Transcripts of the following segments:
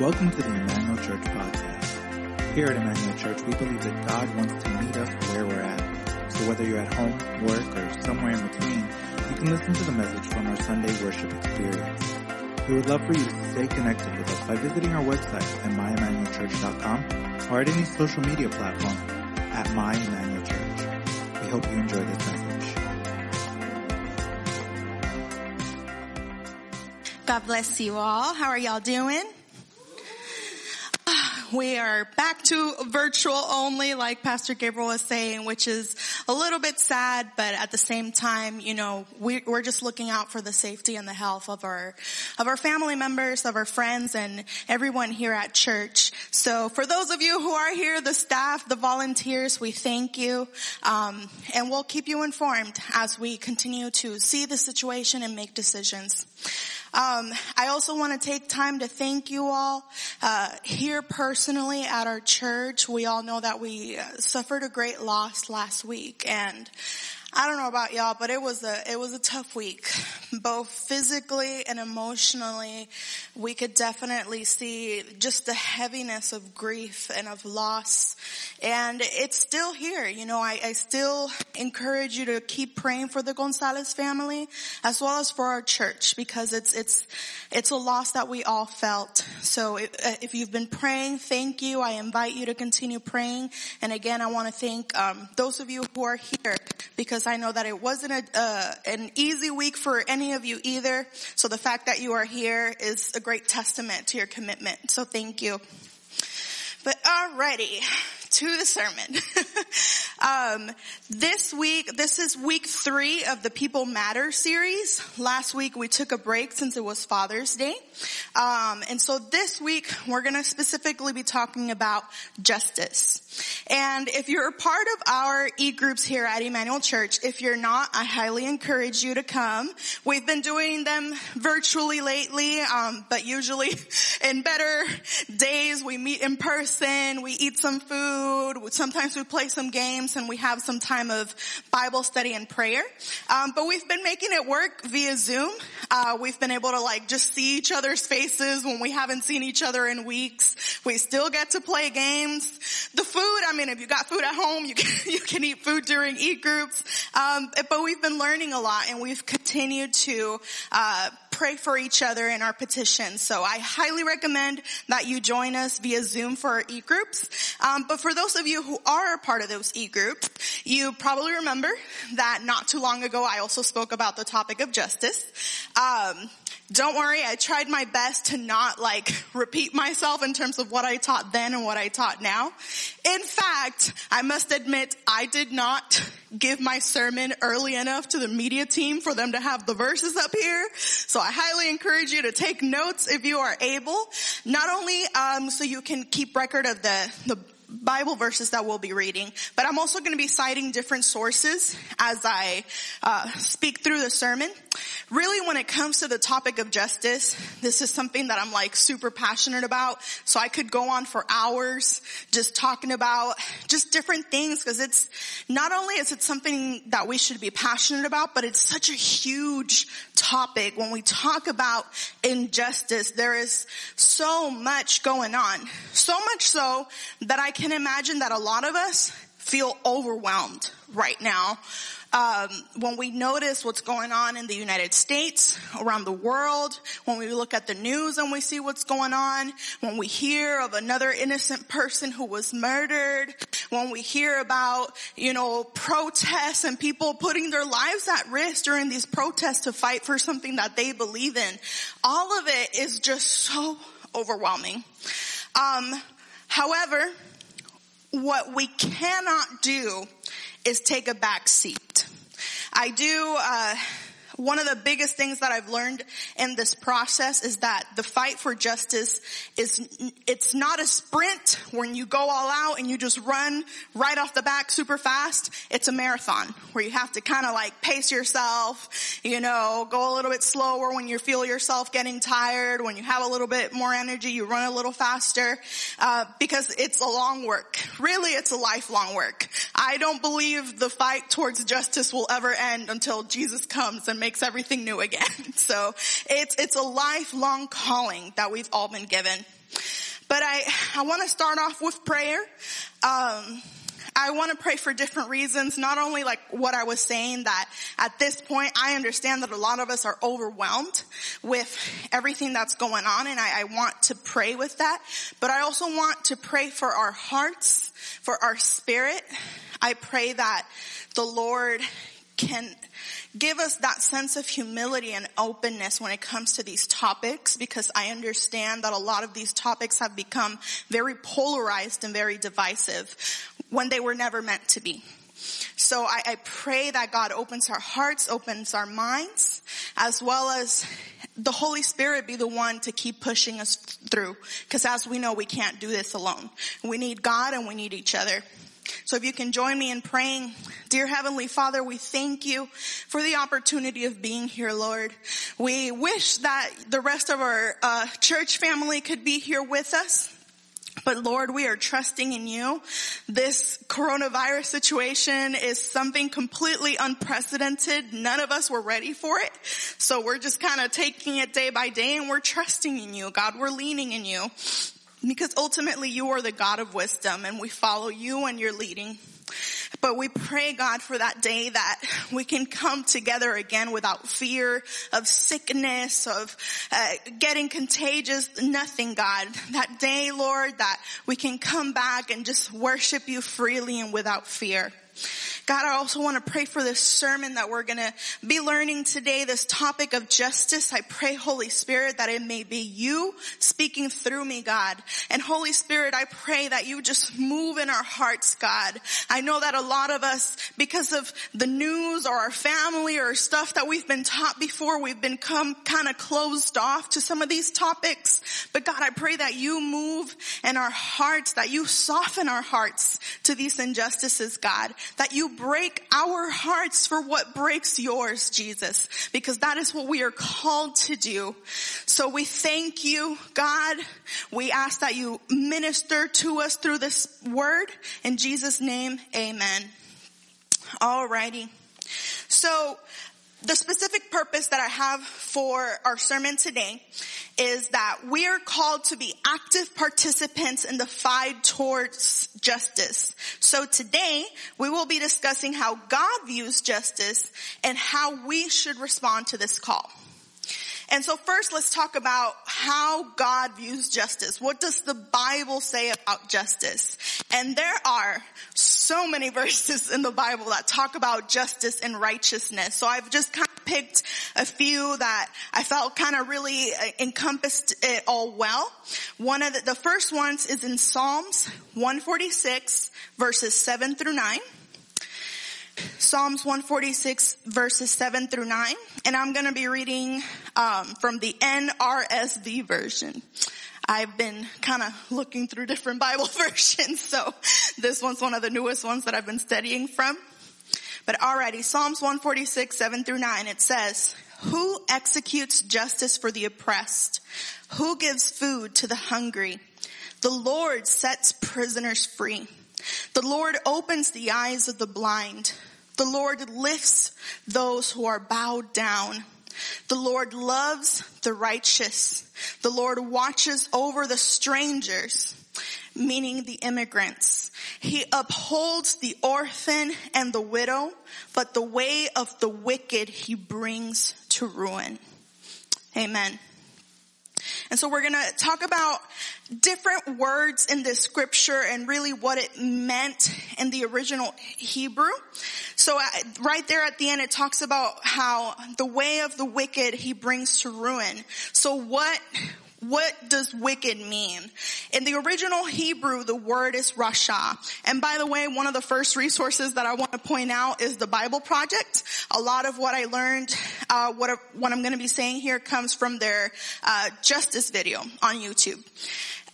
Welcome to the Emmanuel Church podcast. Here at Emmanuel Church, we believe that God wants to meet us where we're at. So whether you're at home, work, or somewhere in between, you can listen to the message from our Sunday worship experience. We would love for you to stay connected with us by visiting our website at myemmanuelchurch.com or at any social media platform at My Emmanuel Church. We hope you enjoy this message. God bless you all. How are y'all doing? We are back to virtual only, like Pastor Gabriel was saying, which is a little bit sad, but at the same time, you know, we, are just looking out for the safety and the health of our, of our family members, of our friends, and everyone here at church. So for those of you who are here, the staff, the volunteers, we thank you, um, and we'll keep you informed as we continue to see the situation and make decisions. Um, I also want to take time to thank you all uh, here personally at our church. We all know that we uh, suffered a great loss last week, and I don't know about y'all, but it was a, it was a tough week. Both physically and emotionally, we could definitely see just the heaviness of grief and of loss. And it's still here. You know, I, I still encourage you to keep praying for the Gonzalez family as well as for our church because it's, it's, it's a loss that we all felt. So if, uh, if you've been praying, thank you. I invite you to continue praying. And again, I want to thank, um, those of you who are here because I know that it wasn't a, uh, an easy week for any of you either. So the fact that you are here is a great testament to your commitment. So thank you. But alrighty, to the sermon. um, this week, this is week three of the People Matter series. Last week we took a break since it was Father's Day. Um, and so this week we're going to specifically be talking about justice. And if you're a part of our e-groups here at Emmanuel Church, if you're not, I highly encourage you to come. We've been doing them virtually lately, um, but usually in better days we meet in person, we eat some food, sometimes we play some games and we have some time of Bible study and prayer. Um, but we've been making it work via Zoom. Uh, we've been able to like just see each other's faces when we haven't seen each other in weeks. We still get to play games. The food food. I mean, if you got food at home, you can, you can eat food during e groups. Um, but we've been learning a lot and we've continued to, uh, pray for each other in our petitions. So I highly recommend that you join us via Zoom for our e-groups. Um, but for those of you who are a part of those e-groups, you probably remember that not too long ago I also spoke about the topic of justice. Um, don't worry, I tried my best to not like repeat myself in terms of what I taught then and what I taught now. In fact, I must admit I did not give my sermon early enough to the media team for them to have the verses up here. So I highly encourage you to take notes if you are able. Not only um, so you can keep record of the the Bible verses that we'll be reading, but I'm also going to be citing different sources as I uh, speak through the sermon. Really, when it comes to the topic of justice, this is something that I'm like super passionate about. So I could go on for hours just talking about just different things because it's not only is it something that we should be passionate about, but it's such a huge topic. When we talk about injustice, there is so much going on. So much so that I can imagine that a lot of us feel overwhelmed right now um, when we notice what's going on in the United States, around the world, when we look at the news and we see what's going on, when we hear of another innocent person who was murdered, when we hear about, you know, protests and people putting their lives at risk during these protests to fight for something that they believe in, all of it is just so overwhelming. Um, however, what we cannot do is take a back seat. I do, uh, one of the biggest things that I've learned in this process is that the fight for justice is, it's not a sprint when you go all out and you just run right off the back super fast. It's a marathon where you have to kind of like pace yourself, you know, go a little bit slower when you feel yourself getting tired. When you have a little bit more energy, you run a little faster, uh, because it's a long work. Really, it's a lifelong work. I don't believe the fight towards justice will ever end until Jesus comes and makes everything new again. So it's, it's a lifelong calling that we've all been given. But I, I want to start off with prayer. Um, I want to pray for different reasons, not only like what I was saying that at this point, I understand that a lot of us are overwhelmed with everything that's going on and I, I want to pray with that, but I also want to pray for our hearts, for our spirit. I pray that the Lord can give us that sense of humility and openness when it comes to these topics because I understand that a lot of these topics have become very polarized and very divisive when they were never meant to be. So I, I pray that God opens our hearts, opens our minds, as well as the Holy Spirit be the one to keep pushing us through. Because as we know, we can't do this alone. We need God and we need each other. So if you can join me in praying, dear Heavenly Father, we thank you for the opportunity of being here, Lord. We wish that the rest of our uh, church family could be here with us. But Lord, we are trusting in you. This coronavirus situation is something completely unprecedented. None of us were ready for it. So we're just kind of taking it day by day and we're trusting in you. God, we're leaning in you because ultimately you are the God of wisdom and we follow you and your leading. But we pray, God, for that day that we can come together again without fear of sickness, of uh, getting contagious, nothing, God. That day, Lord, that we can come back and just worship you freely and without fear. God, I also want to pray for this sermon that we're going to be learning today, this topic of justice. I pray, Holy Spirit, that it may be you speaking through me, God. And Holy Spirit, I pray that you just move in our hearts, God. I know that a lot of us, because of the news or our family or stuff that we've been taught before, we've become kind of closed off to some of these topics. But God, I pray that you move in our hearts, that you soften our hearts to these injustices, God. That you break our hearts for what breaks yours, Jesus, because that is what we are called to do. So we thank you, God. We ask that you minister to us through this word. In Jesus' name, amen. Alrighty. So the specific purpose that I have for our sermon today is that we are called to be active participants in the fight towards justice. So today we will be discussing how God views justice and how we should respond to this call. And so first let's talk about how God views justice. What does the Bible say about justice? And there are so many verses in the Bible that talk about justice and righteousness. So I've just kind of picked a few that I felt kind of really uh, encompassed it all well. One of the, the first ones is in Psalms 146 verses 7 through 9. Psalms 146 verses 7 through 9. And I'm going to be reading um, from the NRSV version. I've been kind of looking through different Bible versions, so this one's one of the newest ones that I've been studying from. But alrighty, Psalms 146, 7 through 9, it says, Who executes justice for the oppressed? Who gives food to the hungry? The Lord sets prisoners free. The Lord opens the eyes of the blind. The Lord lifts those who are bowed down. The Lord loves the righteous. The Lord watches over the strangers, meaning the immigrants. He upholds the orphan and the widow, but the way of the wicked he brings to ruin. Amen. And so we're going to talk about different words in this scripture and really what it meant in the original Hebrew. So uh, right there at the end it talks about how the way of the wicked he brings to ruin. So what what does wicked mean? In the original Hebrew, the word is rasha. And by the way, one of the first resources that I want to point out is the Bible Project. A lot of what I learned, uh, what, what I'm going to be saying here comes from their uh, justice video on YouTube.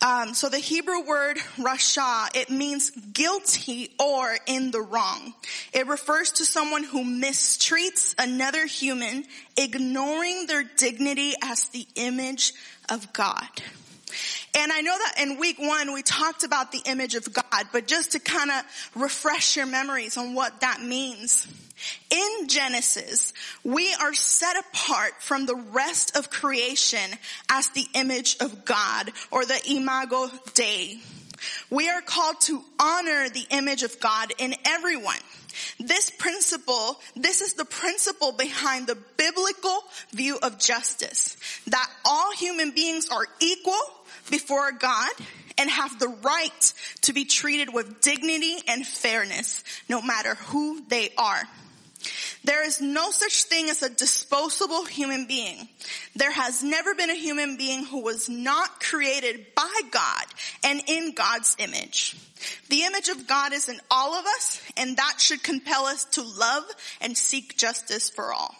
Um, so the Hebrew word rasha, it means guilty or in the wrong. It refers to someone who mistreats another human, ignoring their dignity as the image of God. And I know that in week one we talked about the image of God, but just to kind of refresh your memories on what that means. In Genesis, we are set apart from the rest of creation as the image of God or the imago Dei. We are called to honor the image of God in everyone. This principle, this is the principle behind the biblical view of justice. That all human beings are equal before God and have the right to be treated with dignity and fairness, no matter who they are. There is no such thing as a disposable human being. There has never been a human being who was not created by God and in God's image. The image of God is in all of us and that should compel us to love and seek justice for all.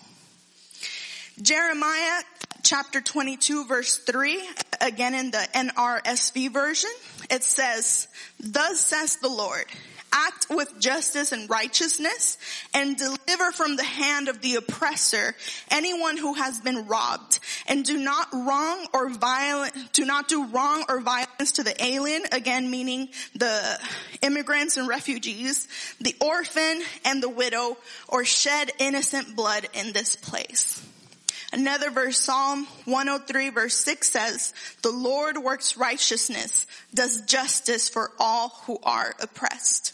Jeremiah chapter 22 verse 3, again in the NRSV version, it says, Thus says the Lord, act with justice and righteousness and deliver from the hand of the oppressor anyone who has been robbed and do not wrong or violent, do not do wrong or violence to the alien, again meaning the immigrants and refugees, the orphan and the widow or shed innocent blood in this place. Another verse, Psalm 103 verse 6 says, the Lord works righteousness, does justice for all who are oppressed.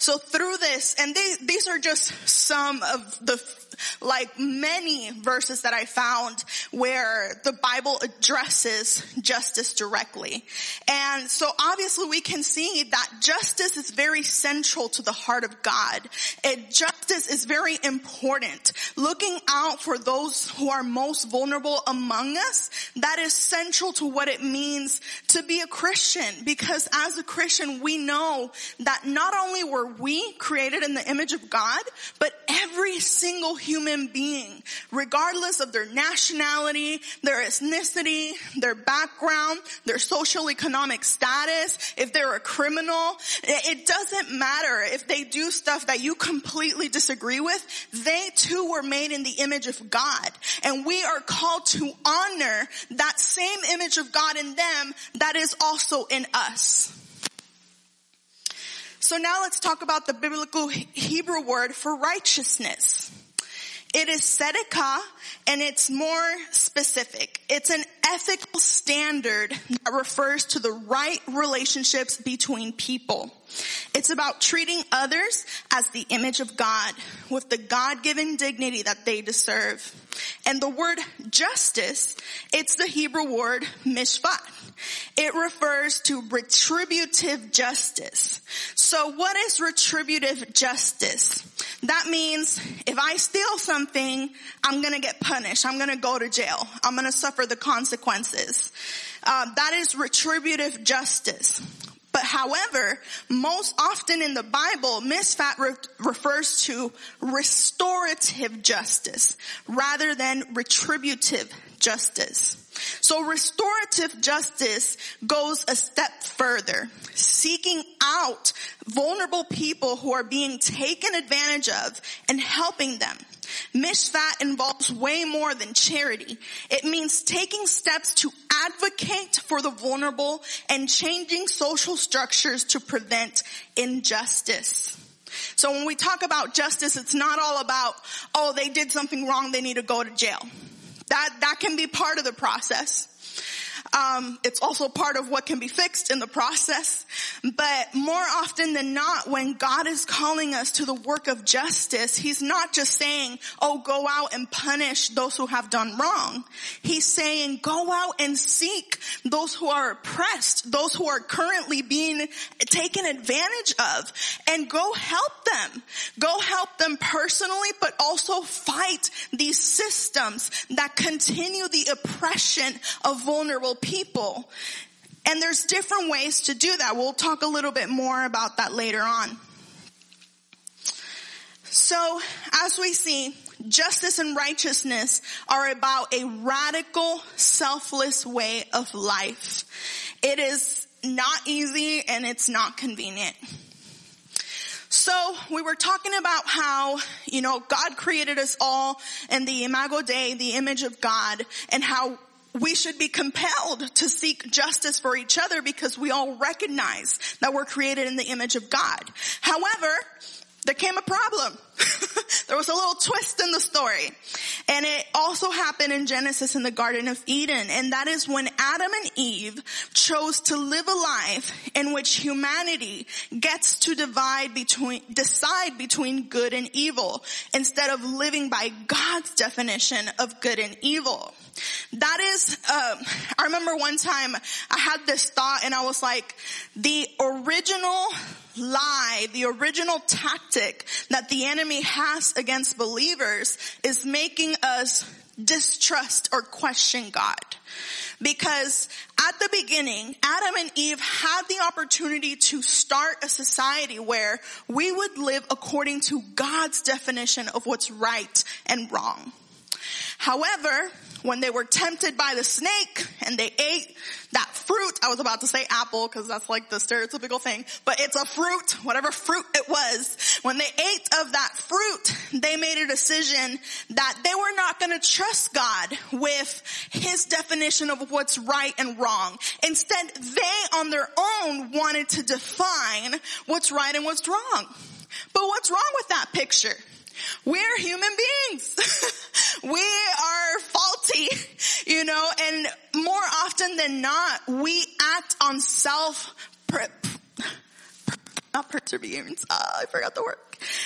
So through this, and they, these are just some of the like many verses that I found where the Bible addresses justice directly. And so obviously we can see that justice is very central to the heart of God. And justice is very important. Looking out for those who are most vulnerable among us, that is central to what it means to be a Christian. Because as a Christian, we know that not only were we created in the image of God, but every single human being, regardless of their nationality, their ethnicity, their background, their social economic status, if they're a criminal, it doesn't matter if they do stuff that you completely disagree with, they too were made in the image of God. And we are called to honor that same image of God in them that is also in us. So now let's talk about the biblical Hebrew word for righteousness. It is tzedakah and it's more specific. It's an ethical standard that refers to the right relationships between people. It's about treating others as the image of God with the God-given dignity that they deserve. And the word justice, it's the Hebrew word mishpat. It refers to retributive justice. So what is retributive justice? That means if I steal something, I'm gonna get punished. I'm gonna go to jail. I'm gonna suffer the consequences. Uh, that is retributive justice. But however, most often in the Bible, mishpat re- refers to restorative justice rather than retributive justice. So restorative justice goes a step further, seeking out vulnerable people who are being taken advantage of and helping them. Mishpat involves way more than charity. It means taking steps to advocate for the vulnerable and changing social structures to prevent injustice. So when we talk about justice, it's not all about, oh, they did something wrong, they need to go to jail. That, that can be part of the process. Um, it's also part of what can be fixed in the process. But more often than not, when God is calling us to the work of justice, He's not just saying, oh, go out and punish those who have done wrong. He's saying, go out and seek those who are oppressed, those who are currently being taken advantage of, and go help them. Go help them personally, but also fight these systems that continue the oppression of vulnerable people. And there's different ways to do that. We'll talk a little bit more about that later on. So, as we see, justice and righteousness are about a radical, selfless way of life. It is not easy and it's not convenient. So we were talking about how, you know, God created us all in the imago Dei, the image of God, and how we should be compelled to seek justice for each other because we all recognize that we're created in the image of God. However, there came a problem. there was a little twist in the story. And it also happened in Genesis in the Garden of Eden. And that is when Adam and Eve chose to live a life in which humanity gets to divide between, decide between good and evil instead of living by God's definition of good and evil. That is, um, I remember one time I had this thought and I was like, the original lie, the original tactic that the enemy has against believers is making us distrust or question God. Because at the beginning, Adam and Eve had the opportunity to start a society where we would live according to God's definition of what's right and wrong. However, when they were tempted by the snake and they ate that fruit, I was about to say apple because that's like the stereotypical thing, but it's a fruit, whatever fruit it was. When they ate of that fruit, they made a decision that they were not going to trust God with his definition of what's right and wrong. Instead, they on their own wanted to define what's right and what's wrong. But what's wrong with that picture? We're human beings. we are faulty, you know, and more often than not, we act on self, not perseverance. Uh, I forgot the word.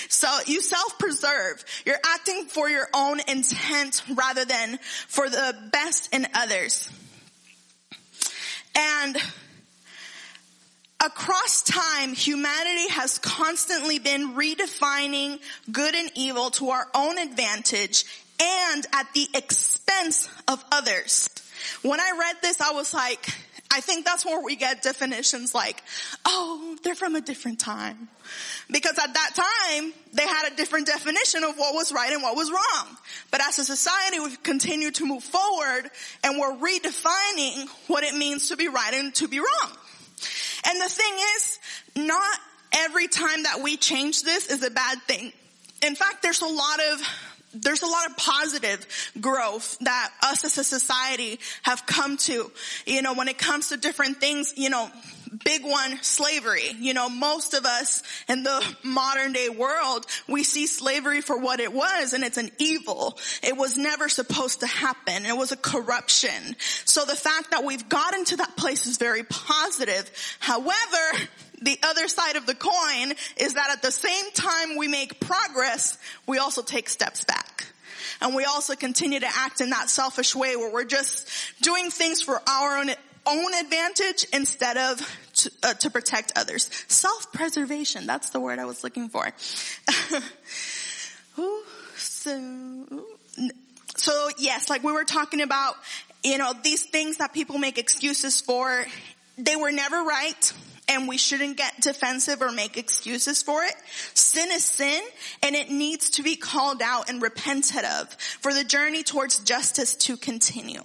So you self-preserve. You're acting for your own intent rather than for the best in others. And Across time, humanity has constantly been redefining good and evil to our own advantage and at the expense of others. When I read this, I was like, I think that's where we get definitions like, oh, they're from a different time. Because at that time, they had a different definition of what was right and what was wrong. But as a society, we've continued to move forward and we're redefining what it means to be right and to be wrong. And the thing is, not every time that we change this is a bad thing. In fact, there's a lot of there's a lot of positive growth that us as a society have come to. You know, when it comes to different things, you know, big one, slavery. You know, most of us in the modern day world, we see slavery for what it was and it's an evil. It was never supposed to happen. It was a corruption. So the fact that we've gotten to that place is very positive. However, the other side of the coin is that at the same time we make progress, we also take steps back. And we also continue to act in that selfish way where we're just doing things for our own own advantage instead of to, uh, to protect others. Self-preservation, that's the word I was looking for. so, so yes, like we were talking about, you know, these things that people make excuses for, they were never right and we shouldn't get defensive or make excuses for it. Sin is sin and it needs to be called out and repented of for the journey towards justice to continue.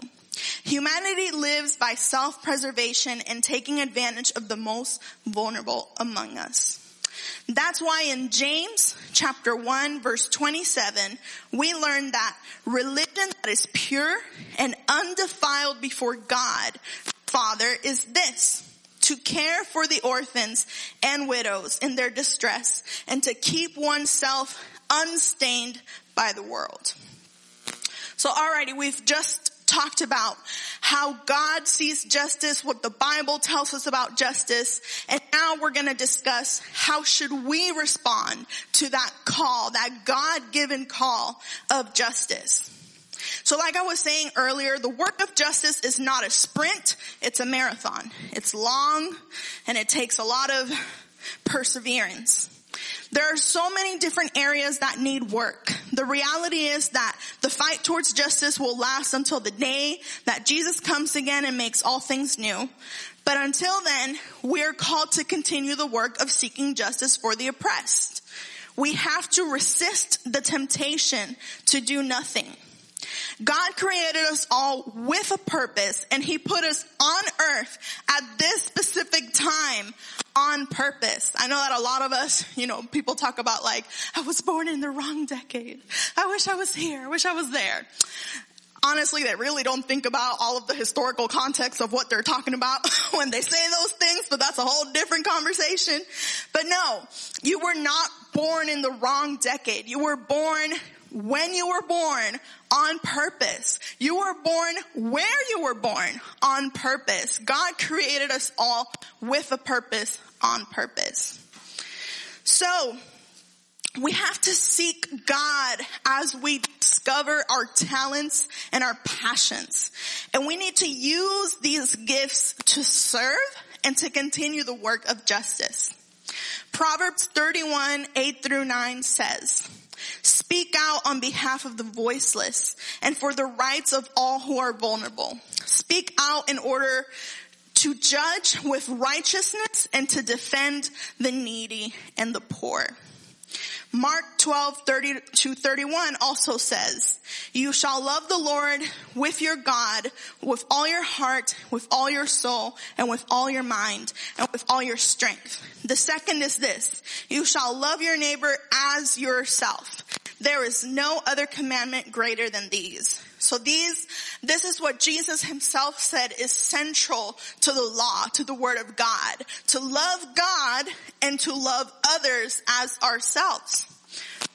Humanity lives by self-preservation and taking advantage of the most vulnerable among us. That's why in James chapter 1 verse 27, we learn that religion that is pure and undefiled before God, Father, is this to care for the orphans and widows in their distress and to keep oneself unstained by the world. So alrighty, we've just talked about how God sees justice, what the Bible tells us about justice, and now we're going to discuss how should we respond to that call, that God-given call of justice. So like I was saying earlier, the work of justice is not a sprint, it's a marathon. It's long and it takes a lot of perseverance. There are so many different areas that need work. The reality is that the fight towards justice will last until the day that Jesus comes again and makes all things new. But until then, we're called to continue the work of seeking justice for the oppressed. We have to resist the temptation to do nothing. God created us all with a purpose and he put us on earth at this specific time on purpose. I know that a lot of us, you know, people talk about like, I was born in the wrong decade. I wish I was here. I wish I was there. honestly, they really don't think about all of the historical context of what they're talking about when they say those things, but that's a whole different conversation. But no, you were not born in the wrong decade. You were born when you were born on purpose. You were born where you were born on purpose. God created us all with a purpose on purpose. So, we have to seek God as we discover our talents and our passions. And we need to use these gifts to serve and to continue the work of justice. Proverbs 31, 8 through 9 says, Speak out on behalf of the voiceless and for the rights of all who are vulnerable. Speak out in order to judge with righteousness and to defend the needy and the poor. Mark 12, 30 to 31 also says, you shall love the Lord with your God, with all your heart, with all your soul, and with all your mind, and with all your strength. The second is this, you shall love your neighbor as yourself. There is no other commandment greater than these. So these, this is what Jesus himself said is central to the law, to the word of God. To love God and to love others as ourselves.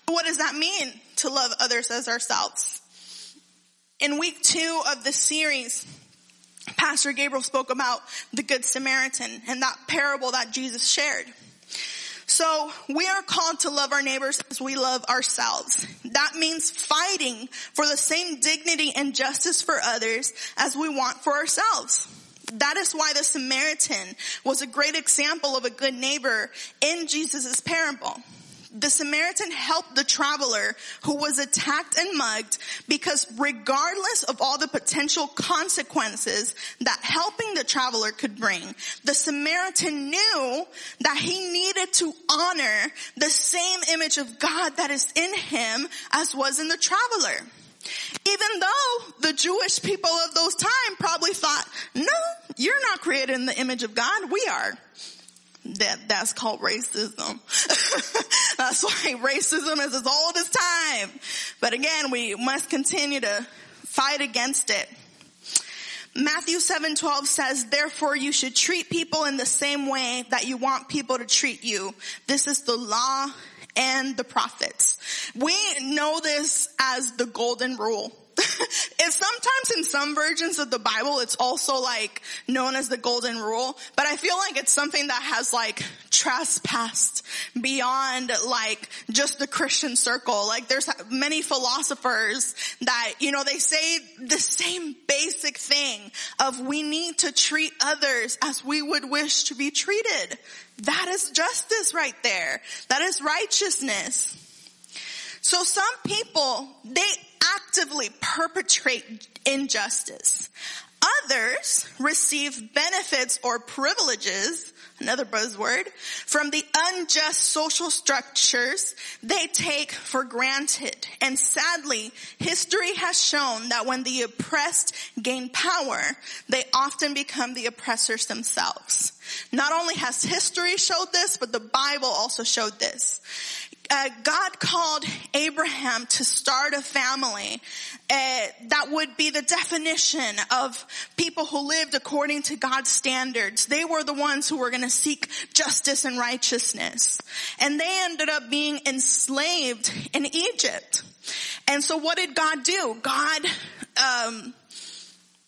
What does that mean to love others as ourselves? In week two of the series, Pastor Gabriel spoke about the Good Samaritan and that parable that Jesus shared. So we are called to love our neighbors as we love ourselves. That means fighting for the same dignity and justice for others as we want for ourselves. That is why the Samaritan was a great example of a good neighbor in Jesus' parable the Samaritan helped the traveler who was attacked and mugged because regardless of all the potential consequences that helping the traveler could bring, the Samaritan knew that he needed to honor the same image of God that is in him as was in the traveler. Even though the Jewish people of those time probably thought, no, you're not created in the image of God, we are that that's called racism. that's why racism is as old as time. But again, we must continue to fight against it. Matthew 7:12 says, "Therefore you should treat people in the same way that you want people to treat you. This is the law and the prophets." We know this as the golden rule. it's sometimes in some versions of the Bible, it's also like known as the golden rule, but I feel like it's something that has like trespassed beyond like just the Christian circle. Like there's many philosophers that, you know, they say the same basic thing of we need to treat others as we would wish to be treated. That is justice right there. That is righteousness. So some people, they actively perpetrate injustice. Others receive benefits or privileges, another buzzword, from the unjust social structures they take for granted. And sadly, history has shown that when the oppressed gain power, they often become the oppressors themselves. Not only has history showed this, but the Bible also showed this uh, God called Abraham to start a family uh, that would be the definition of people who lived according to God's standards. They were the ones who were going to seek justice and righteousness. And they ended up being enslaved in Egypt. And so what did God do? God um,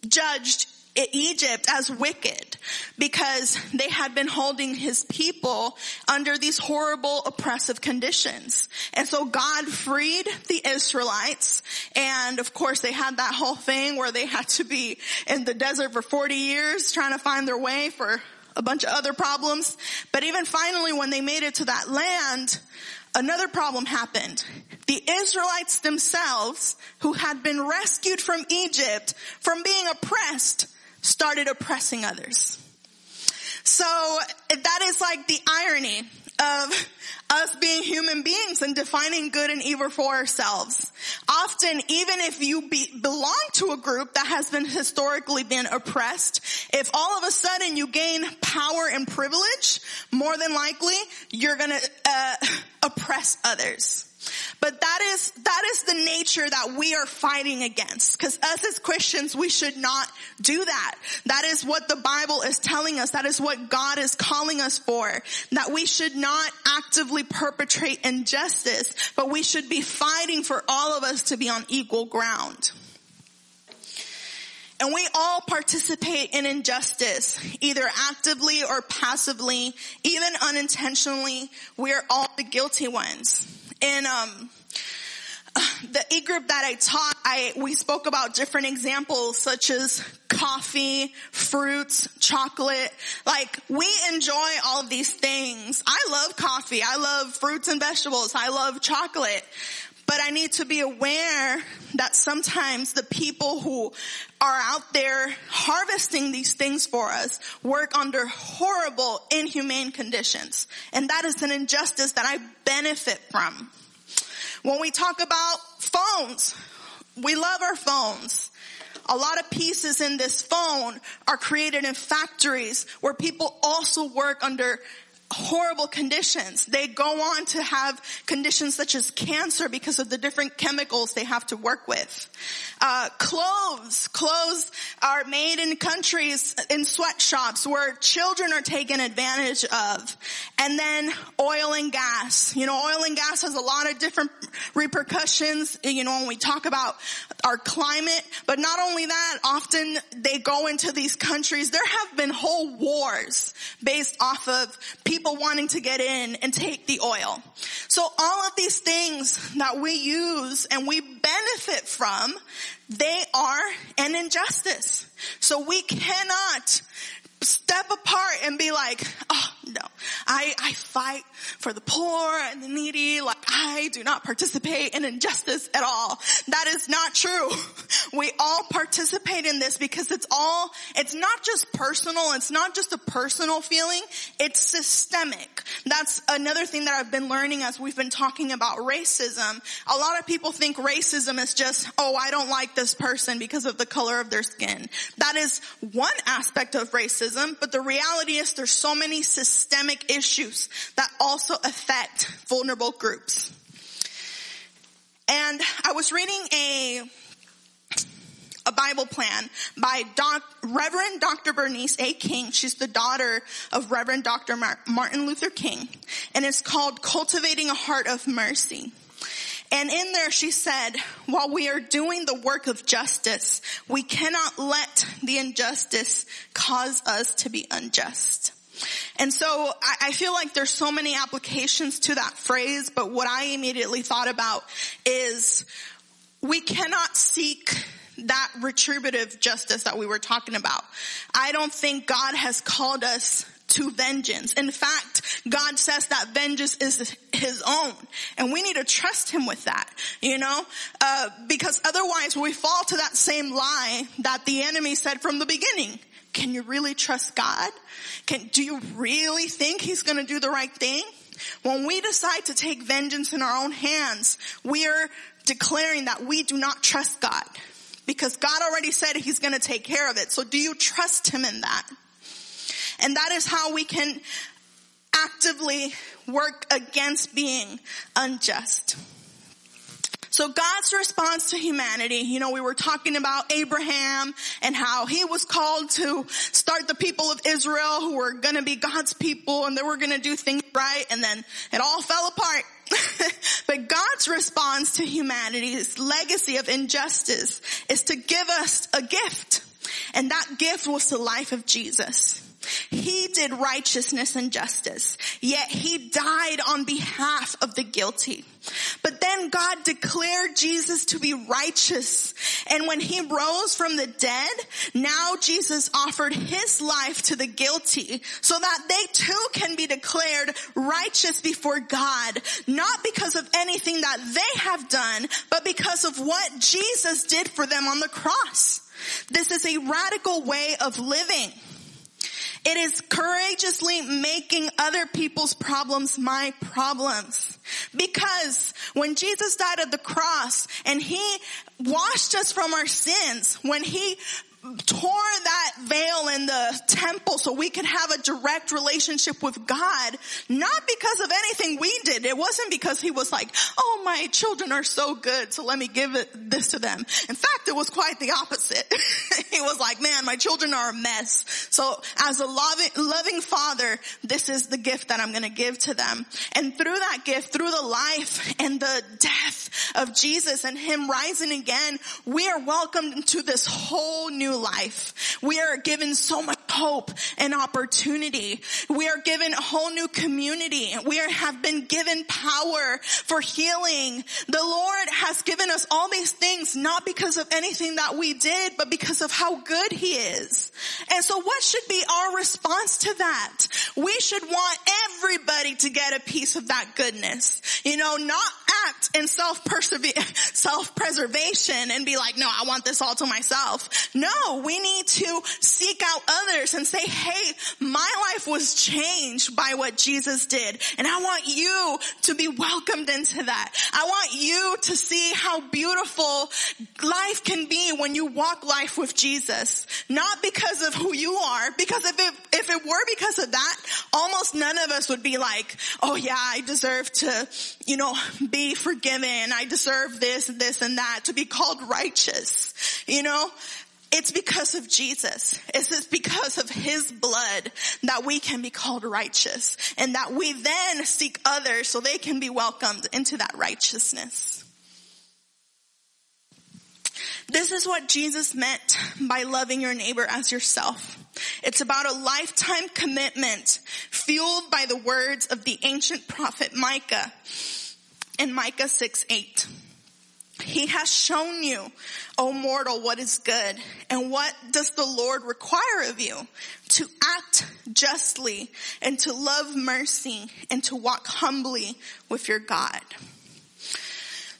judged Egypt as wicked because they had been holding his people under these horrible oppressive conditions. And so God freed the Israelites and of course they had that whole thing where they had to be in the desert for 40 years trying to find their way for a bunch of other problems. But even finally when they made it to that land, another problem happened. The Israelites themselves, who had been rescued from Egypt, from being oppressed, started oppressing others. So that is like the irony of us being human beings and defining good and evil for ourselves. Often, even if you be, belong to a group that has been historically been oppressed, if all of a sudden you gain power and privilege, more than likely you're gonna uh, oppress others. But that is, that is the nature that we are fighting against. Cause us as Christians, we should not do that. That is what the Bible is telling us. That is what God is calling us for. That we should not actively perpetrate injustice, but we should be fighting for all of us to be on equal ground. And we all participate in injustice, either actively or passively, even unintentionally. We're all the guilty ones in um, the e group that I taught, I we spoke about different examples such as coffee, fruits, chocolate. Like we enjoy all of these things. I love coffee. I love fruits and vegetables. I love chocolate. But I need to be aware that sometimes the people who are out there harvesting these things for us work under horrible, inhumane conditions. And that is an injustice that I benefit from. When we talk about phones, we love our phones. A lot of pieces in this phone are created in factories where people also work under horrible conditions. They go on to have conditions such as cancer because of the different chemicals they have to work with. Uh, clothes, clothes are made in countries, in sweatshops where children are taken advantage of. And then oil and gas. You know, oil and gas has a lot of different repercussions, you know, when we talk about our climate, but not only that, often they go into these countries, there have been whole wars based off of people wanting to get in and take the oil. So all of these things that we use and we benefit from, they are an injustice. So we cannot step apart and be like, oh no, I, I fight for the poor and the needy. Like I do not participate in injustice at all. That is not true. We all participate in this because it's all, it's not just personal. It's not just a personal feeling. It's systemic. That's another thing that I've been learning as we've been talking about racism. A lot of people think racism is just, oh, I don't like this person because of the color of their skin. That is one aspect of racism but the reality is there's so many systemic issues that also affect vulnerable groups. And I was reading a a Bible plan by Doc, Reverend Dr. Bernice A. King. She's the daughter of Reverend Dr. Martin Luther King. And it's called Cultivating a Heart of Mercy. And in there she said, while we are doing the work of justice, we cannot let the injustice cause us to be unjust. And so I, I, feel like there's so many applications to that phrase, but what I immediately thought about is we cannot seek that retributive justice that we were talking about. I don't think God has called us to vengeance. In fact, God says that vengeance is his own. And we need to trust him with that, you know, uh, because otherwise we fall to that same lie that the enemy said from the beginning. Can you really trust God? Can, do you really think he's to do the right thing? When we decide to take vengeance in our own hands, we are declaring that we do not trust God because God already said he's going to take care of it. So do you trust him in that? And that is how we can actively work against being unjust. So God's response to humanity, you know, we were talking about Abraham and how he was called to start the people of Israel who were going to be God's people and they were going to do things right and then it all fell apart. but God's response to humanity's legacy of injustice is to give us a gift. And that gift was the life of Jesus. He did righteousness and justice, yet he died on behalf of the guilty. But then God declared Jesus to be righteous. And when he rose from the dead, now Jesus offered his life to the guilty so that they too can be declared righteous before God, not because of anything that they have done, but because of what Jesus did for them on the cross. This is a radical way of living. It is courageously making other people's problems my problems. Because when Jesus died at the cross and he washed us from our sins, when he tore that veil in the temple so we could have a direct relationship with God, not because of anything we did. It wasn't because he was like, oh, my children are so good, so let me give it, this to them. In fact, it was quite the opposite. he was like, man, my children are a mess. So as a loving, loving father, this is the gift that I'm going to give to them. And through that gift, through the life and the death of Jesus and him rising again, we are welcomed into this whole new life. We are given so much hope and opportunity. We are given a whole new community. We are, have been given power for healing. The Lord has given us all these things not because of anything that we did, but because of how good He is. And so what should be our response to that? We should want everybody to get a piece of that goodness. You know, not act in self-preservation and be like, no, I want this all to myself. No, we need to seek out others and say, hey, my life was changed by what Jesus did. And I want you to be welcomed into that. I want you to see how beautiful life can be when you walk life with Jesus. Not because of who you are, because if it, if it were because of that, almost none of us would be like, oh yeah, I deserve to, you know, be forgiven. I deserve this, this and that to be called righteous. You know, it's because of Jesus. It's because of his blood that we can be called righteous and that we then seek others so they can be welcomed into that righteousness. This is what Jesus meant by loving your neighbor as yourself. It's about a lifetime commitment fueled by the words of the ancient prophet Micah in Micah 6 8. He has shown you, O mortal, what is good. And what does the Lord require of you? To act justly and to love mercy and to walk humbly with your God.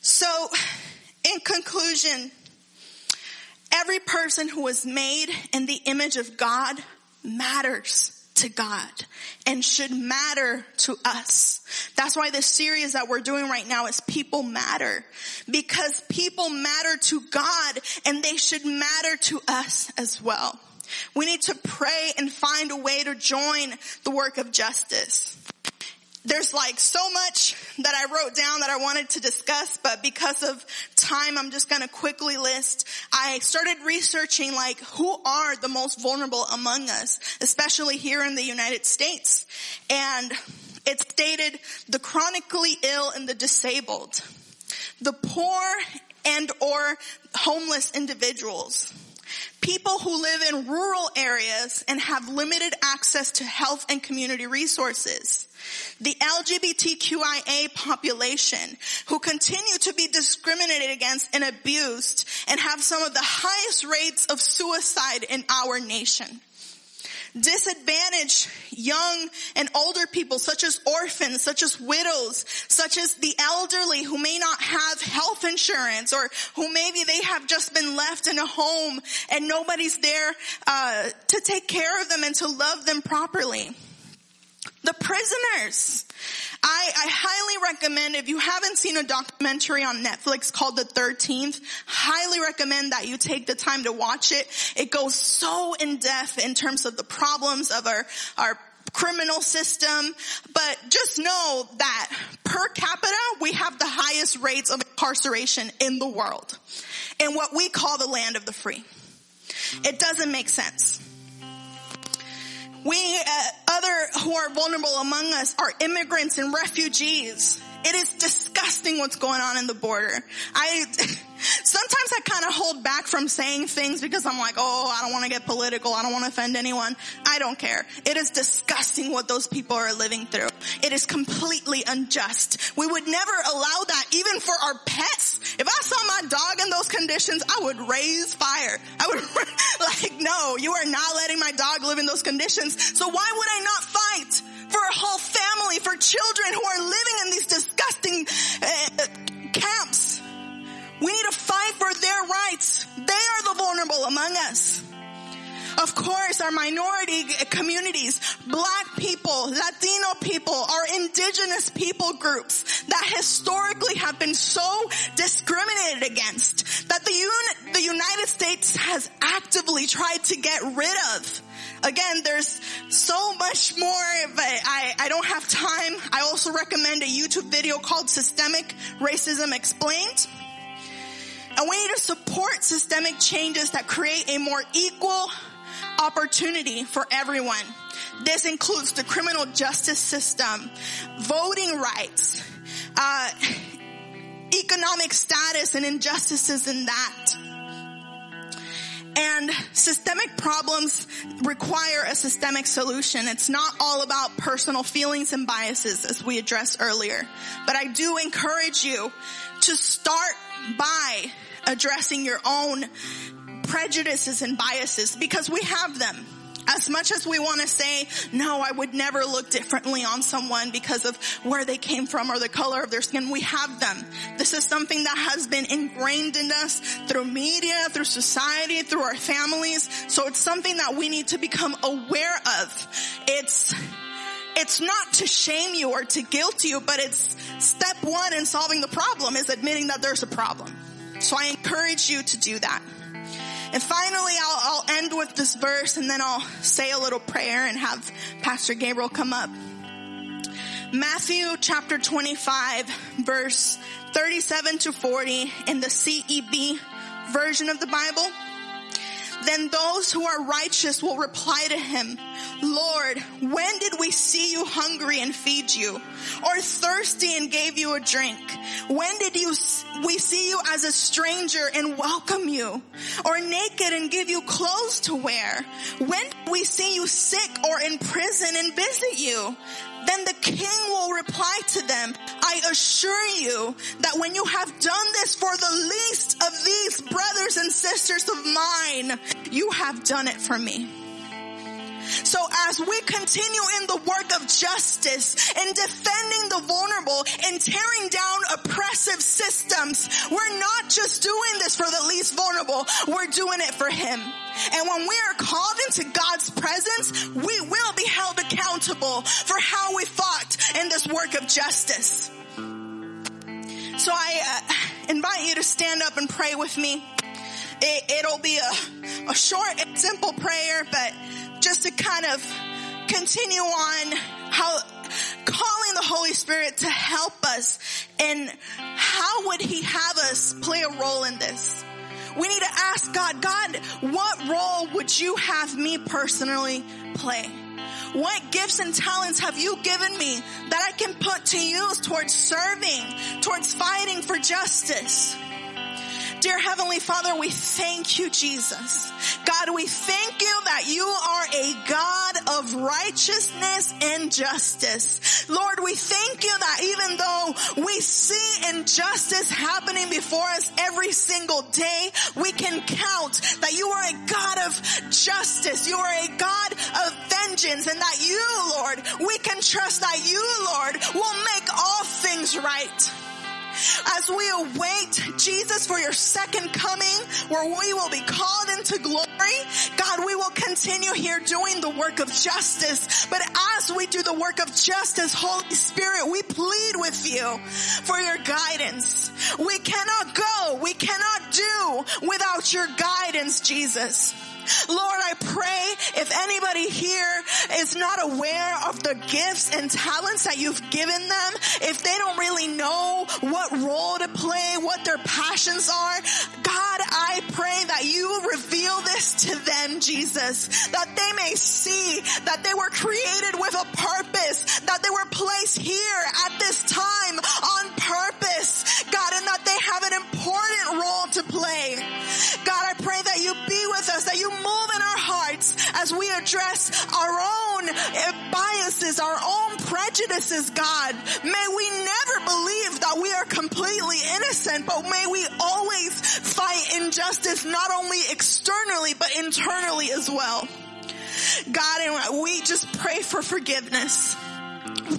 So, in conclusion, every person who is made in the image of God matters to God and should matter to us. That's why this series that we're doing right now is people matter because people matter to God and they should matter to us as well. We need to pray and find a way to join the work of justice there's like so much that I wrote down that I wanted to discuss, but because of time, I'm just to quickly list. I started researching like who are the most vulnerable among us, especially here in the United States. And it stated the chronically ill and the disabled, the poor and or homeless individuals, people who live in rural areas and have limited access to health and community resources, the LGBTQIA population who continue to be discriminated against and abused and have some of the highest rates of suicide in our nation. Disadvantaged young and older people such as orphans, such as widows, such as the elderly who may not have health insurance or who maybe they have just been left in a home and nobody's there uh, to take care of them and to love them properly the prisoners. I, I, highly recommend if you haven't seen a documentary on Netflix called The 13th, highly recommend that you take the time to watch it. It goes so in depth in terms of the problems of our, our criminal system, but just know that per capita, we have the highest rates of incarceration in the world in what we call the land of the free. It doesn't make sense. We, uh, other who are vulnerable among us are immigrants and refugees. It is disgusting what's going on in the border. I, sometimes I kind of hold back from saying things because I'm like, oh, I don't want to get political. I don't want to offend anyone. I don't care. It is disgusting what those people are living through. It is completely unjust. We would never allow that even for our pets. If I saw my dog in those conditions, I would raise fire. I would like, no, you are not letting my dog live in those conditions. So why would I not fight for a whole family, for children who are living in these disgusting uh, camps? We need to fight for their rights. They are the vulnerable among us. Of course, our minority communities, black people, Latino people, our indigenous people groups that historically have been so discriminated against that the, Un- the United States has actively tried to get rid of. Again, there's so much more, but I, I don't have time. I also recommend a YouTube video called Systemic Racism Explained. And we need to support systemic changes that create a more equal opportunity for everyone. This includes the criminal justice system, voting rights, uh, economic status and injustices in that. And systemic problems require a systemic solution. It's not all about personal feelings and biases as we addressed earlier. But I do encourage you to start by addressing your own prejudices and biases because we have them. As much as we want to say, no, I would never look differently on someone because of where they came from or the color of their skin, we have them. This is something that has been ingrained in us through media, through society, through our families. So it's something that we need to become aware of. It's, it's not to shame you or to guilt you, but it's step one in solving the problem is admitting that there's a problem. So I encourage you to do that. And finally, I'll, I'll, end with this verse and then I'll say a little prayer and have Pastor Gabriel come up. Matthew chapter 25 verse 37 to 40 in the CEB version of the Bible. Then those who are righteous will reply to him, Lord, when did we see you hungry and feed you? Or thirsty and gave you a drink? When did you, we see you as a stranger and welcome you? Or naked and give you clothes to wear? When we see you sick or in prison and visit you? Then the king will reply to them, I assure you that when you have done this you have done it for me. So as we continue in the work of justice in defending the vulnerable and tearing down oppressive systems, we're not just doing this for the least vulnerable, we're doing it for Him. And when we are called into God's presence, we will be held accountable for how we fought in this work of justice. So I uh, invite you to stand up and pray with me. It, will be a, a short and simple prayer, but just to kind of continue on how calling the Holy Spirit to help us and how would he have us play a role in this? We need to ask God, God, what role would you have me personally play? What gifts and talents have you given me that I can put to use towards serving, towards fighting for justice? Dear Heavenly Father, we thank you, Jesus. God, we thank you that you are a God of righteousness and justice. Lord, we thank you that even though we see injustice happening before us every single day, we can count that you are a God of justice. You are a God of vengeance and that you, Lord, we can trust that you, Lord, will make all things right as we await Jesus for your second coming where we will be called into glory, God, we will continue here doing the work of justice. But as we do the work of justice, Holy Spirit, we plead with you for your guidance. We cannot go, we cannot do without your guidance, Jesus. Lord, I pray if anybody here is not aware of the gifts and talents that you've given them, if they don't really know what role to play, what their passions are, God, I pray that you will reveal this to them, Jesus, that they may see that they were created with a purpose, that they were placed here at this time on purpose, God, and that they have an important role to play. God, I pray that you be with us, that you move in our hearts as we address our own eh, biases, our own prejudices, God. May we never believe that we are completely innocent, but may we always fight injustice not only externally, but internally as well. God, and we just pray for forgiveness.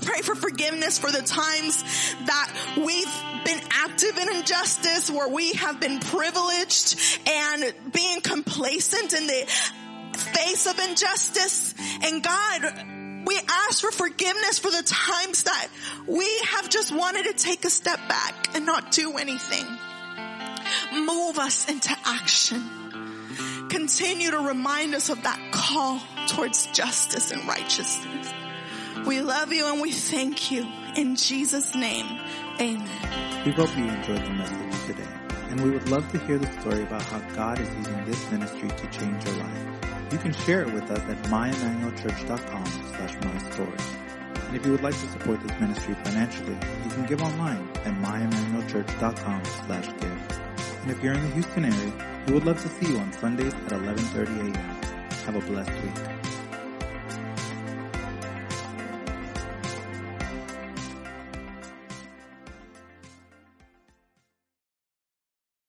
Pray for forgiveness for the times that we've been active in injustice, where we have been privileged and being complacent in the face of injustice. And God, we ask for forgiveness for the times that we have just wanted to take a step back and not do anything. Move us into action. continue to remind us of that call towards justice and righteousness. We love you and we thank you. In Jesus' name, amen. We hope you enjoyed the message today, and we would love to hear the story about how God is using this ministry to change your life. You can share it with us at myemmanuelchurch.com slash my story. And if you would like to support this ministry financially, you can give online at myemmanuelchurch.com slash give. And if you're in the Houston area, we would love to see you on Sundays at 11.30 a.m. Have a blessed week.